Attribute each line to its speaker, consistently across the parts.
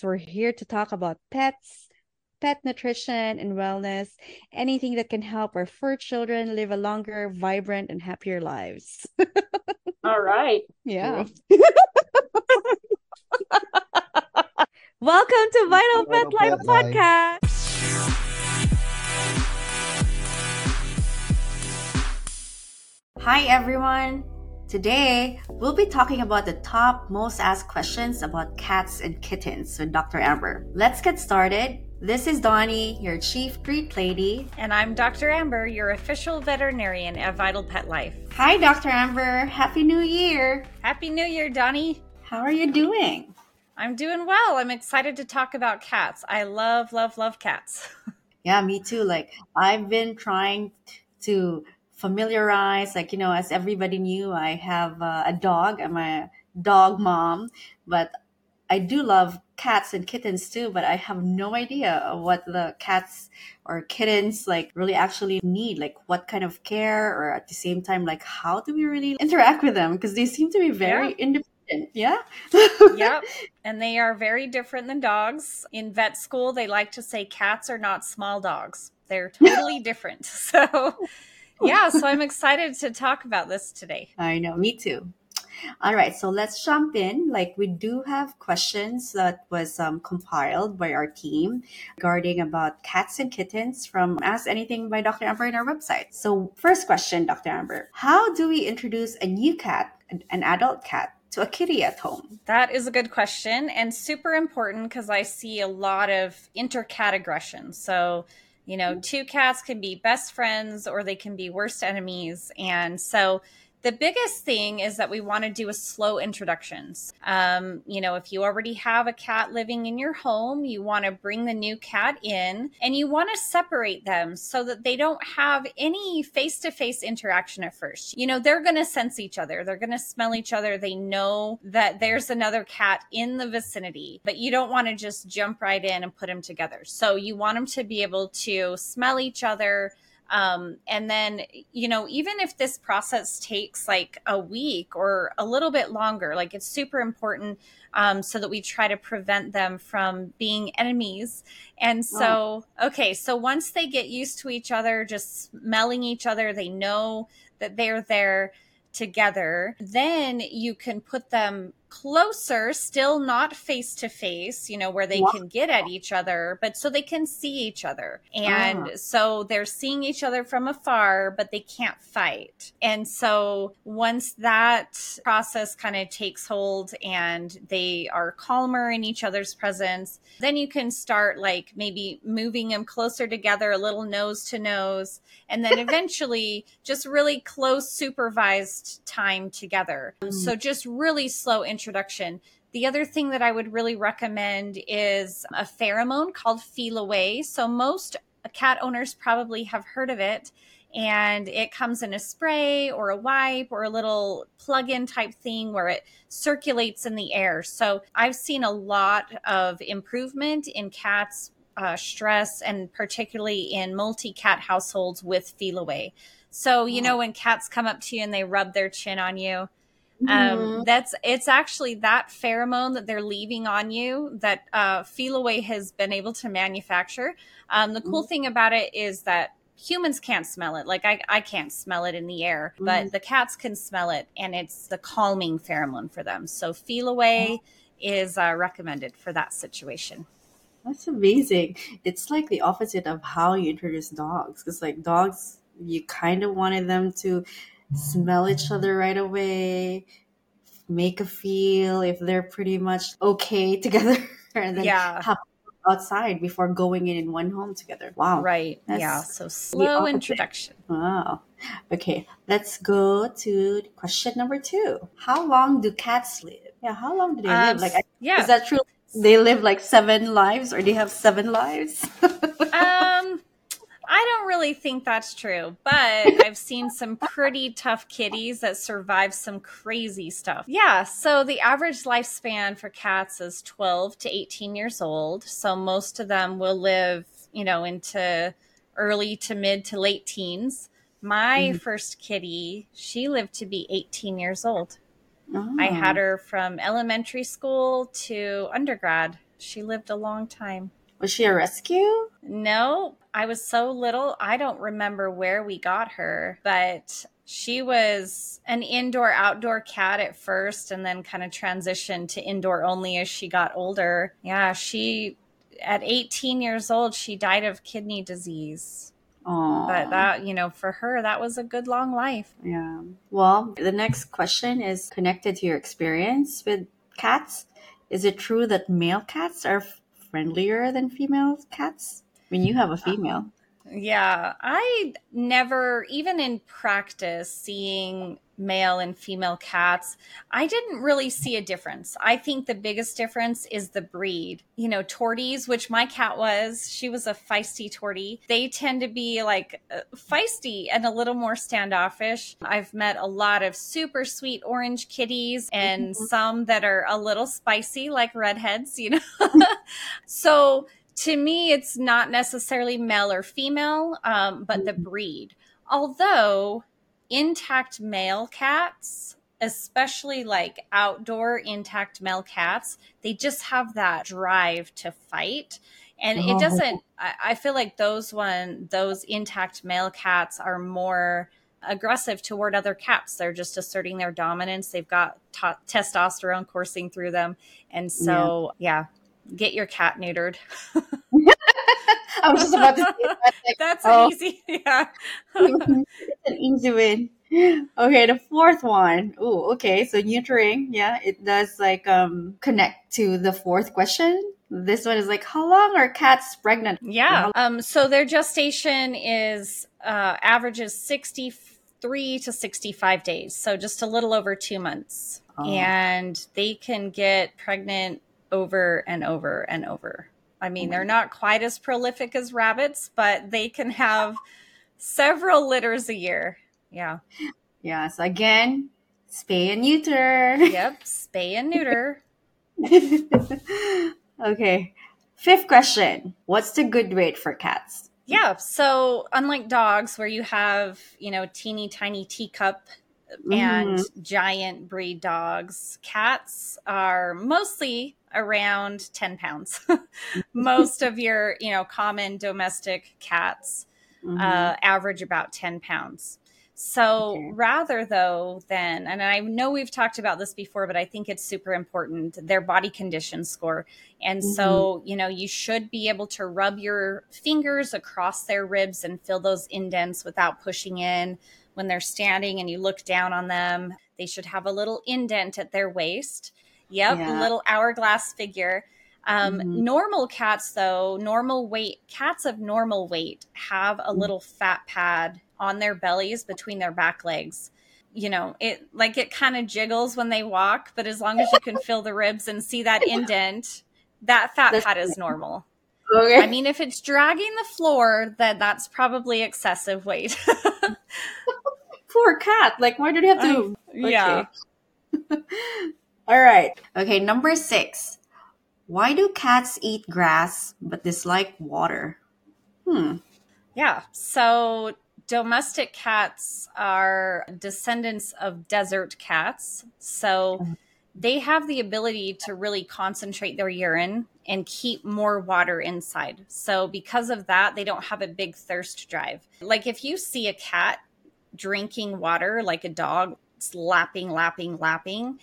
Speaker 1: We're here to talk about pets, pet nutrition, and wellness, anything that can help our fur children live a longer, vibrant, and happier lives.
Speaker 2: All right.
Speaker 1: Yeah. Welcome to Vital Pet
Speaker 3: Vital
Speaker 1: Life
Speaker 3: Pet Life.
Speaker 1: Podcast.
Speaker 4: Hi everyone! Today, we'll be talking about the top most asked questions about cats and kittens with Dr. Amber. Let's get started. This is Donnie, your chief treat lady.
Speaker 5: And I'm Dr. Amber, your official veterinarian at Vital Pet Life.
Speaker 4: Hi, Dr. Amber. Happy New Year.
Speaker 5: Happy New Year, Donnie.
Speaker 4: How are you doing?
Speaker 5: I'm doing well. I'm excited to talk about cats. I love, love, love cats.
Speaker 4: Yeah, me too. Like, I've been trying to familiarize, like, you know, as everybody knew, I have uh, a dog. I'm a dog mom, but I do love cats and kittens too, but I have no idea what the cats or kittens like really actually need, like what kind of care, or at the same time, like how do we really interact with them? Because they seem to be very
Speaker 5: Yeah.
Speaker 4: independent. Yeah.
Speaker 5: yep. And they are very different than dogs. In vet school, they like to say cats are not small dogs, they're totally different. So, yeah, so I'm excited to talk about this today.
Speaker 4: I know, me too. All right, so let's jump in. Like we do have questions that was um, compiled by our team regarding about cats and kittens from Ask Anything by Dr. Amber on our website. So first question, Dr. Amber, how do we introduce a new cat, an an adult cat, to a kitty at home?
Speaker 5: That is a good question and super important because I see a lot of intercat aggression. So, you know, mm-hmm. two cats can be best friends or they can be worst enemies. And so, the biggest thing is that we want to do a slow introductions. Um, you know, if you already have a cat living in your home, you want to bring the new cat in and you want to separate them so that they don't have any face to face interaction at first. You know, they're going to sense each other, they're going to smell each other. They know that there's another cat in the vicinity, but you don't want to just jump right in and put them together. So you want them to be able to smell each other um, and then, you know, even if this process takes like a week or a little bit longer, like it's super important um, so that we try to prevent them from being enemies. And so, okay, so once they get used to each other, just smelling each other, they know that they're there together, then you can put them closer, still not face to face, you know, where they can get at each other, but so they can see each other. And
Speaker 4: Ah.
Speaker 5: so they're seeing each other from afar, but they can't fight. And so once that process kind of takes hold and they are calmer in each other's presence, then you can start like maybe moving them closer together, a little nose to nose, and then eventually just really close supervised time together. So just really slow introduction. The other thing that I would really recommend is a pheromone called Feliway. So most cat owners probably have heard of it. And it comes in a spray or a wipe or a little plug in type thing where it circulates in the air. So I've seen a lot of improvement in cats' uh, stress and particularly in multi cat households with Feliway. So, you know, when cats come up to you and they rub their chin on you, um, that's it's actually that pheromone that they're leaving on you that uh, Feliway has been able to manufacture. Um, the cool thing about it is that humans can't smell it. Like I, I can't smell it in the air, but the cats can smell it, and it's the calming pheromone for them. So Feliway is uh, recommended for that situation.
Speaker 4: That's amazing. It's like the opposite of how you introduce dogs. Because like dogs, you kind of wanted them to smell each other right away, make a feel if they're pretty much okay together, and then
Speaker 5: Yeah.
Speaker 4: have outside before going in in one home together. Wow.
Speaker 5: Right.
Speaker 4: That's
Speaker 5: yeah. So slow introduction.
Speaker 4: Wow. Okay, let's go to question number two. How long do cats live? Yeah, how long do they
Speaker 5: Um,
Speaker 4: live? Like, I-
Speaker 5: yeah.
Speaker 4: is that true? They live like seven lives, or they have seven lives?
Speaker 5: um I don't really think that's true, but I've seen some pretty tough kitties that survive some crazy stuff. Yeah, so the average lifespan for cats is 12 to 18 years old. So most of them will live, you know, into early to mid to late teens. My mm-hmm. first kitty, she lived to be 18 years old. I ah. had
Speaker 4: Oh.
Speaker 5: her from elementary school to undergrad. She lived a long time.
Speaker 4: Was she a rescue?
Speaker 5: No, I was so little, I don't remember where we got her, but she was an indoor outdoor cat at first and then kind of transitioned to indoor only as she got older. Yeah, she at 18 years old, she died of kidney disease.
Speaker 4: Oh,
Speaker 5: But that, you know, for her, that was a good long life.
Speaker 4: yeah. Well, the next question is connected to your experience with cats. Is it true that male cats are friendlier than female cats? When you have a female.
Speaker 5: Yeah, I never, even in practice, seeing male and female cats, I didn't really see a difference. I think the biggest difference is the breed. You know, torties, which my cat was, she was a feisty tortie. They tend to be like uh, feisty and a little more standoffish. I've met a lot of super sweet orange kitties and
Speaker 4: Mhm.
Speaker 5: some that are a little spicy, like redheads, you know. so, to me, it's not necessarily male or female, um, but the breed. Although intact male cats, especially like outdoor intact male cats, they just have that drive to fight. And
Speaker 4: Oh.
Speaker 5: it doesn't, I, I feel like those one, those intact male cats are more aggressive toward other cats. They're just asserting their dominance. They've got to testosterone coursing through them. And so, yeah, get your cat neutered.
Speaker 4: I was just about to say that. Like,
Speaker 5: That's
Speaker 4: Oh.
Speaker 5: easy, yeah.
Speaker 4: it's an easy win. Okay, the fourth one. Oh, okay. So neutering, yeah, it does like um connect to the fourth question. This one is like, how long are cats pregnant?
Speaker 5: Yeah. Um, so their gestation is uh, averages 63 to 65 days. So just a little over two months.
Speaker 4: Oh.
Speaker 5: And they can get pregnant over and over and over. I mean, they're mm-hmm. not quite as prolific as rabbits, but they can have several litters a year. Yeah.
Speaker 4: Yeah. So again, spay and neuter.
Speaker 5: Yep. Spay and neuter.
Speaker 4: okay. Fifth question. What's the good weight for cats?
Speaker 5: Yeah. So unlike dogs, where you have, you know, teeny tiny teacup and giant breed dogs, cats are mostly around 10 pounds. Most of your, you know, common domestic cats
Speaker 4: Mhm.
Speaker 5: uh, average about 10 pounds. So
Speaker 4: Okay.
Speaker 5: rather though than, and I know we've talked about this before, but I think it's super important, their body condition score. And so, you know, you should be able to rub your fingers across their ribs and fill those indents without pushing in. When they're standing and you look down on them, they should have a little indent at their waist. Yep,
Speaker 4: Yeah.
Speaker 5: little hourglass figure. Um,
Speaker 4: Mhm.
Speaker 5: Normal cats, though, normal weight, cats of normal weight have a
Speaker 4: Mhm.
Speaker 5: little fat pad on their bellies between their back legs. You know, it like it kind of jiggles when they walk, but as long as you can feel the ribs and see that indent, that fat
Speaker 4: That's-
Speaker 5: pad is normal.
Speaker 4: okay.
Speaker 5: I mean, if it's dragging the floor, then that's probably excessive weight.
Speaker 4: Poor cat. Like, why did you have to?
Speaker 5: yeah.
Speaker 4: All right. Okay, number six. Why do cats eat grass but dislike water? Hmm.
Speaker 5: Yeah. So domestic cats are descendants of desert cats. So they have the ability to really concentrate their urine and keep more water inside. So because of that, they don't have a big thirst drive. Like if you see a cat drinking water like a dog, lapping, lapping, lapping,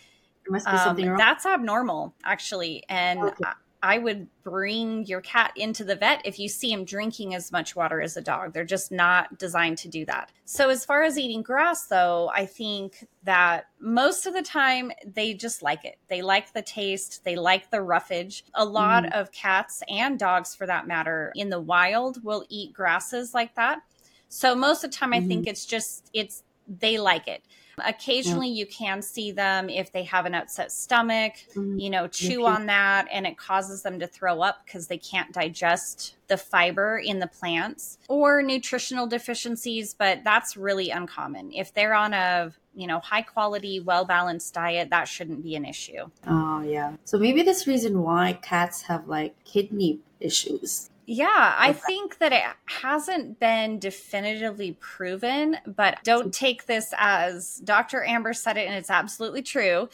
Speaker 4: There must be
Speaker 5: um,
Speaker 4: something wrong.
Speaker 5: that's abnormal, actually. And
Speaker 4: Okay.
Speaker 5: I, I would bring your cat into the vet if you see him drinking as much water as a dog. They're just not designed to do that. So, as far as eating grass, though, I think that most of the time they just like it. They like the taste, they like the roughage. A lot
Speaker 4: Mhm.
Speaker 5: of cats and dogs, for that matter, in the wild will eat grasses like that. So, most of the time, I think it's just, it's, they like it. Occasionally, you can see them if they have an upset stomach,
Speaker 4: Mhm.
Speaker 5: you know, chew on that and it causes them to throw up because they can't digest the fiber in the plants or nutritional deficiencies, but that's really uncommon. If they're on a, you know, high quality, well balanced diet, that shouldn't be an issue.
Speaker 4: Oh, yeah. So maybe this reason why cats have like kidney issues.
Speaker 5: Yeah, I think that it hasn't been definitively proven, but don't take this as Dr. Amber said it and it's absolutely true.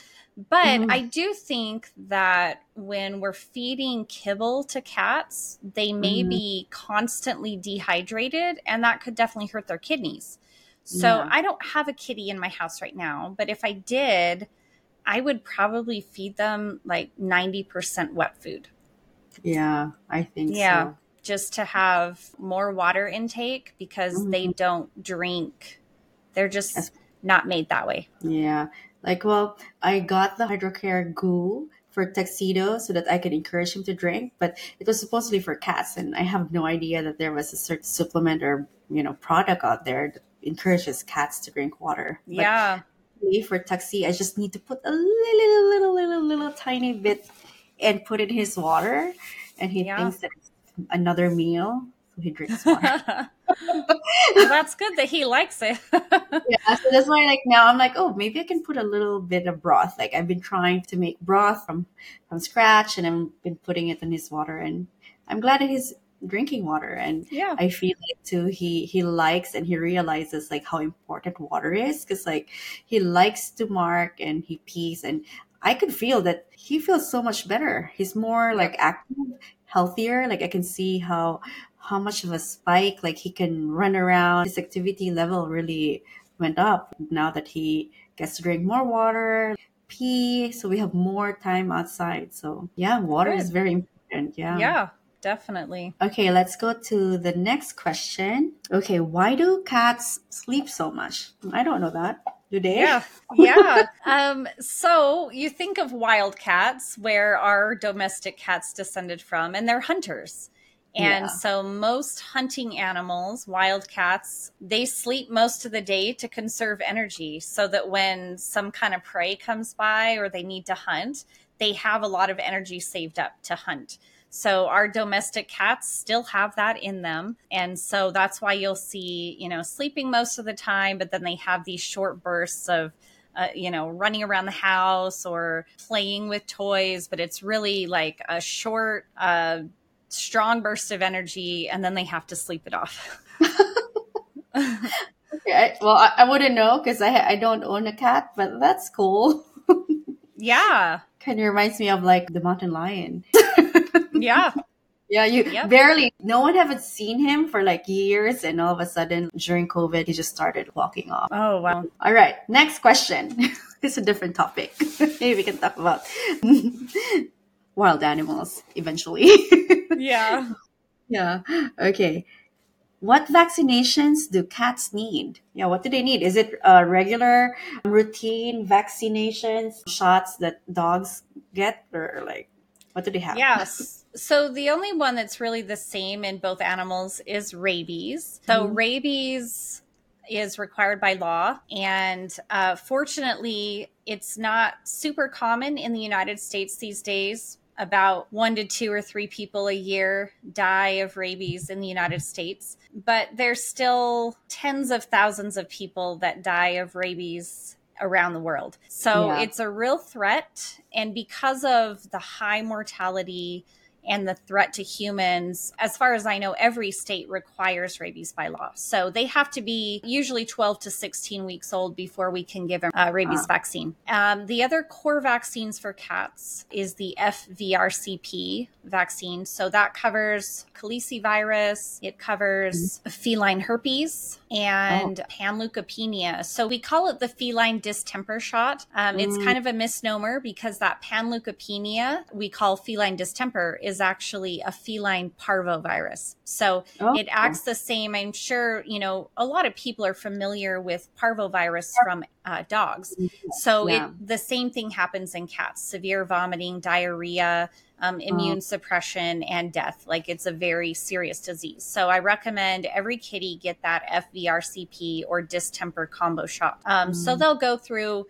Speaker 5: But
Speaker 4: Mhm.
Speaker 5: I do think that when we're feeding kibble to cats, they may
Speaker 4: Mhm.
Speaker 5: be constantly dehydrated, and that could definitely hurt their kidneys. So
Speaker 4: Yeah.
Speaker 5: I don't have a kitty in my house right now, but if I did, I would probably feed them like 90% wet food
Speaker 4: Yeah, I think
Speaker 5: Yeah.
Speaker 4: so.
Speaker 5: Just to have more water intake because they
Speaker 4: Mhm.
Speaker 5: don't drink. They're just not made that way.
Speaker 4: Yeah. Like, well, I got the HydraCare goo for tuxedo so that I could encourage him to drink, but it was supposedly for cats, and I have no idea that there was a certain supplement or you know product out there that encourages cats to drink water.
Speaker 5: Yeah.
Speaker 4: for Tuxie, I just need to put a little, little, little, little, little tiny bit and put it in his water, and he
Speaker 5: Yeah.
Speaker 4: thinks that another meal, so he drinks water.
Speaker 5: well, that's good that he likes it.
Speaker 4: yeah, so that's why like now I'm like, oh, maybe I can put a little bit of broth. Like I've been trying to make broth from from scratch, and I've been putting it in his water, and I'm glad that he's drinking water, and
Speaker 5: yeah.
Speaker 4: I feel like too he he likes and he realizes like how important water is because like he likes to mark and he pees and I could feel that he feels so much better. He's more like active, healthier. Like I can see how how much of a spike like he can run around. His activity level really went up now that he gets to drink more water, pee. So we have more time outside. So yeah, water is very important. Yeah.
Speaker 5: yeah, definitely.
Speaker 4: Okay, let's go to the next question. Okay, why do cats sleep so much? I don't know that. They?
Speaker 5: Yeah, yeah. Um, so you think of wild cats, where our domestic cats descended from, and they're hunters. And
Speaker 4: Yeah.
Speaker 5: so most hunting animals, wild cats, they sleep most of the day to conserve energy so that when some kind of prey comes by or they need to hunt, they have a lot of energy saved up to hunt. So our domestic cats still have that in them. And so that's why you'll see, you know, sleeping most of the time, but then they have these short bursts of, uh, you know, running around the house or playing with toys. But it's really like a short, uh, strong burst of energy, and then they have to sleep it off.
Speaker 4: Okay, well, I, I wouldn't know because I I don't own a cat, but that's cool.
Speaker 5: yeah.
Speaker 4: kind of reminds me of like the mountain lion.
Speaker 5: Yeah.
Speaker 4: Yeah, you
Speaker 5: Yep.
Speaker 4: barely. No one haven't seen him for like years, and all of a sudden during COVID, he just started walking off.
Speaker 5: Oh, wow.
Speaker 4: All right, next question. it's a different topic. Maybe we can talk about wild animals eventually.
Speaker 5: Yeah.
Speaker 4: yeah. Okay. What vaccinations do cats need? Yeah, what do they need? Is it uh, regular routine vaccinations, shots that dogs get, or like what do they have?
Speaker 5: Yes. So the only one that's really the same in both animals is rabies. So
Speaker 4: Mhm.
Speaker 5: rabies is required by law, and uh, fortunately, it's not super common in the United States these days. About one to two or three people a year die of rabies in the United States, but there's still tens of thousands of people that die of rabies around the world. So
Speaker 4: Yeah.
Speaker 5: it's a real threat. And because of the high mortality and the threat to humans, as far as I know, every state requires rabies by law. So they have to be usually 12 to 16 weeks old before we can give them a rabies
Speaker 4: Wow.
Speaker 5: vaccine. Um, the other core vaccines for cats is the FVRCP vaccine. So that covers calicivirus, it covers feline herpes, and panleukopenia. So we call it the feline distemper shot. Um, It's
Speaker 4: Mm.
Speaker 5: kind of a misnomer because that panleukopenia we call feline distemper is actually a feline parvovirus. So
Speaker 4: Oh,
Speaker 5: it acts the same. I'm sure, you know, a lot of people are familiar with parvovirus from uh, dogs. So
Speaker 4: Yeah.
Speaker 5: it the same thing happens in cats: severe vomiting, diarrhea, um, immune suppression, and death. Like it's a very serious disease. So I recommend every kitty get that FVRCP or distemper combo shot. Um, So
Speaker 4: Mm.
Speaker 5: they'll go through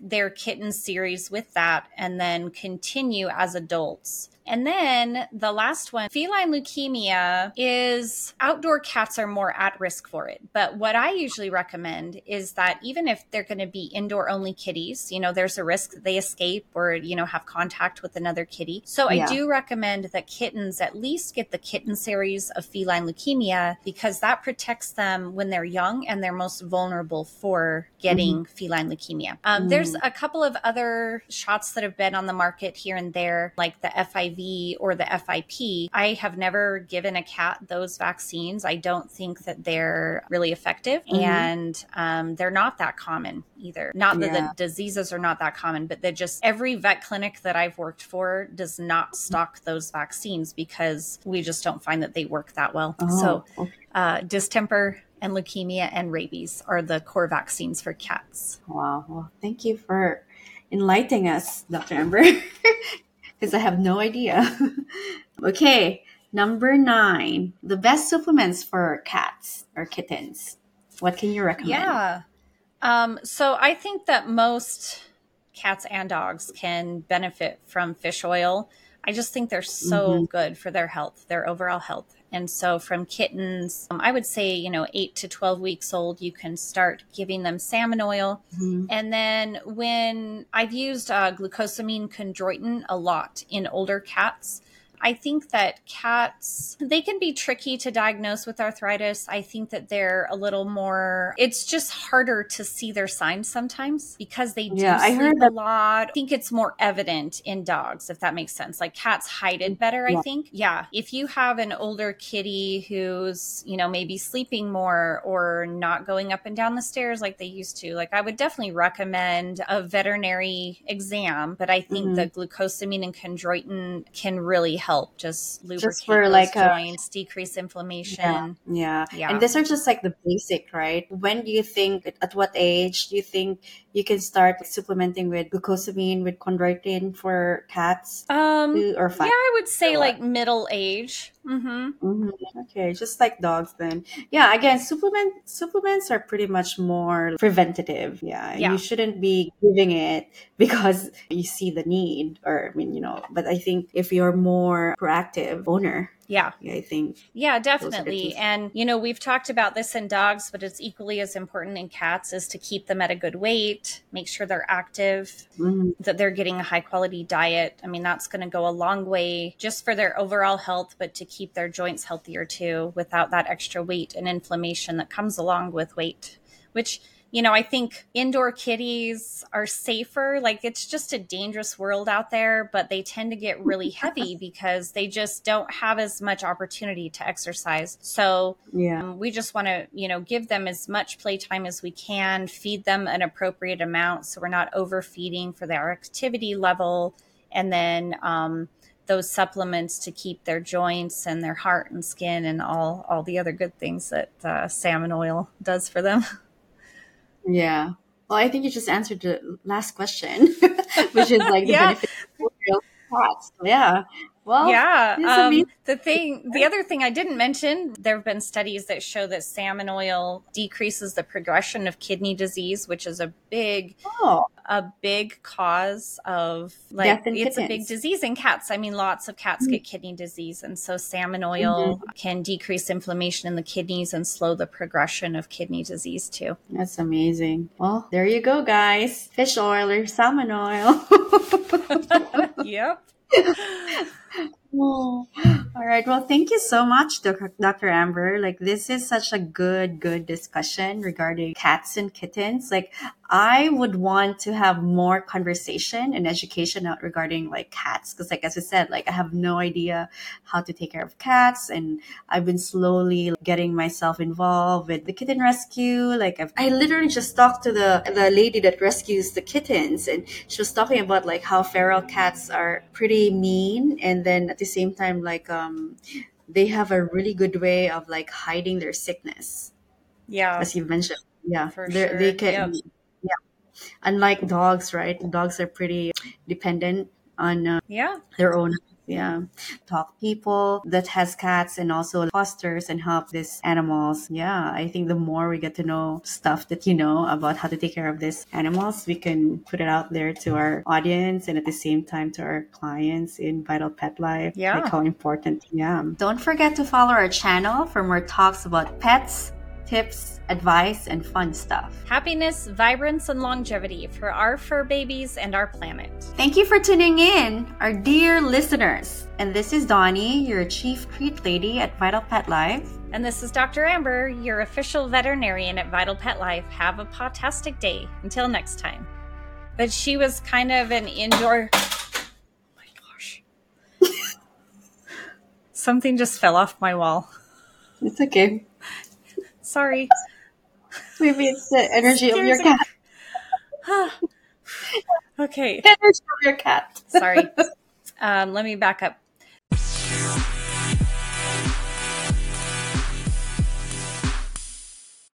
Speaker 5: their kitten series with that and then continue as adults. And then the last one, feline leukemia, is outdoor cats are more at risk for it. But what I usually recommend is that even if they're going to be indoor only kitties, you know, there's a risk that they escape or, you know, have contact with another kitty. So
Speaker 4: Yeah.
Speaker 5: I do recommend that kittens at least get the kitten series of feline leukemia because that protects them when they're young and they're most vulnerable for getting feline leukemia. Um, there's there's a couple of other shots that have been on the market here and there, like the FIV or the FIP. I have never given a cat those vaccines. I don't think that they're really effective
Speaker 4: Mhm.
Speaker 5: and um, they're not that common either. Not that
Speaker 4: Yeah.
Speaker 5: the diseases are not that common, but that just every vet clinic that I've worked for does not stock those vaccines because we just don't find that they work that well. So,
Speaker 4: Oh, okay.
Speaker 5: uh, distemper and leukemia and rabies are the core vaccines for cats.
Speaker 4: wow. Well, thank you for enlightening us, Dr. Amber, because I have no idea. okay, number nine, the best supplements for cats or kittens. What can you recommend?
Speaker 5: Yeah. Um, so I think that most cats and dogs can benefit from fish oil. I just think they're so good for their health, their overall health. And so from kittens, um, I would say, you know, eight to 12 weeks old, you can start giving them salmon oil.
Speaker 4: Mhm.
Speaker 5: And then when I've used uh, glucosamine chondroitin a lot in older cats, I think that cats they can be tricky to diagnose with arthritis. I think that they're a little more it's just harder to see their signs sometimes because they do
Speaker 4: Yeah, I
Speaker 5: sleep
Speaker 4: heard
Speaker 5: a lot. I think it's more evident in dogs if that makes sense. Like cats hide it better, I think. Yeah, if you have an older kitty who's, you know, maybe sleeping more or not going up and down the stairs like they used to, like I would definitely recommend a veterinary exam, but I think
Speaker 4: Mhm.
Speaker 5: that glucosamine and chondroitin can really help just lubricate
Speaker 4: for,
Speaker 5: those
Speaker 4: like, a-
Speaker 5: joints, decrease inflammation.
Speaker 4: Yeah.
Speaker 5: Yeah.
Speaker 4: And these are just like the basic, right? When do you think, at what age do you think you can start supplementing with glucosamine, with chondroitin for cats?
Speaker 5: Um
Speaker 4: Two or
Speaker 5: yeah. I would say
Speaker 4: or what?
Speaker 5: like middle age. Mm-hmm.
Speaker 4: mm-hmm. Okay, just like dogs then. Yeah, again, supplement supplements are pretty much more preventative. Yeah,
Speaker 5: Yeah.
Speaker 4: you shouldn't be giving it because you see the need or I mean, you know, but I think if you're more proactive owner,
Speaker 5: Yeah.
Speaker 4: I think
Speaker 5: Yeah, definitely. And, you know, we've talked about this in dogs, but it's equally as important in cats is to keep them at a good weight, make sure they're active,
Speaker 4: mhm,
Speaker 5: that they're getting a high quality diet. I mean, that's going to go a long way just for their overall health, but to keep their joints healthier too without that extra weight and inflammation that comes along with weight, which you know, I think indoor kitties are safer. Like it's just a dangerous world out there, but they tend to get really heavy because they just don't have as much opportunity to exercise. So
Speaker 4: yeah.
Speaker 5: um, we just want to, you know, give them as much playtime as we can, feed them an appropriate amount so we're not overfeeding for their activity level, and then um, those supplements to keep their joints and their heart and skin and all all the other good things that uh, salmon oil does for them.
Speaker 4: Yeah. Well, I think you just answered the last question, which is like the
Speaker 5: Yeah.
Speaker 4: benefits of real cats. Yeah. Well,
Speaker 5: yeah. Um, the thing, the other thing I didn't mention, there have been studies that show that salmon oil decreases the progression of kidney disease, which is a big
Speaker 4: Oh,
Speaker 5: a big cause of like it's a big disease in cats. I mean, lots of cats get kidney disease, and so salmon oil can decrease inflammation in the kidneys and slow the progression of kidney disease too.
Speaker 4: that's amazing. Well, there you go, guys. Fish oil or salmon oil.
Speaker 5: yep.
Speaker 4: Oh, all right. Well, thank you so much, Dr. Amber. Like, this is such a good, good discussion regarding cats and kittens. Like, I would want to have more conversation and education out regarding like cats. Cause like, as I said, like, I have no idea how to take care of cats. And I've been slowly getting myself involved with the kitten rescue. Like, I've, I literally just talked to the, the lady that rescues the kittens and she was talking about like how feral cats are pretty mean. And then at the same time, like, um, they have a really good way of like hiding their sickness
Speaker 5: Yeah.
Speaker 4: as you mentioned. Yeah,
Speaker 5: For
Speaker 4: They're- they
Speaker 5: sure,
Speaker 4: can. Yeah, unlike dogs, right? Dogs are pretty dependent on uh,
Speaker 5: Yeah.
Speaker 4: their own. Yeah, talk people that has cats and also fosters and help these animals. Yeah, I think the more we get to know stuff that you know about how to take care of these animals, we can put it out there to our audience and at the same time to our clients in Vital Pet Life.
Speaker 5: Yeah.
Speaker 4: like how important. Yeah. Don't forget to follow our channel for more talks about pets, tips, advice, and fun stuff.
Speaker 5: Happiness, vibrance, and longevity for our fur babies and our planet.
Speaker 4: Thank you for tuning in, our dear listeners. And this is Donnie, your chief treat lady at Vital Pet Life.
Speaker 5: And this is Dr. Amber, your official veterinarian at Vital Pet Life. Have a potastic day. Until next time. but she was kind of an indoor. Oh my gosh. Something just fell off my wall.
Speaker 4: It's okay.
Speaker 5: Sorry.
Speaker 4: Maybe it's the energy of your cat.
Speaker 5: okay.
Speaker 4: Energy of your cat.
Speaker 5: Sorry. Um, let me back up.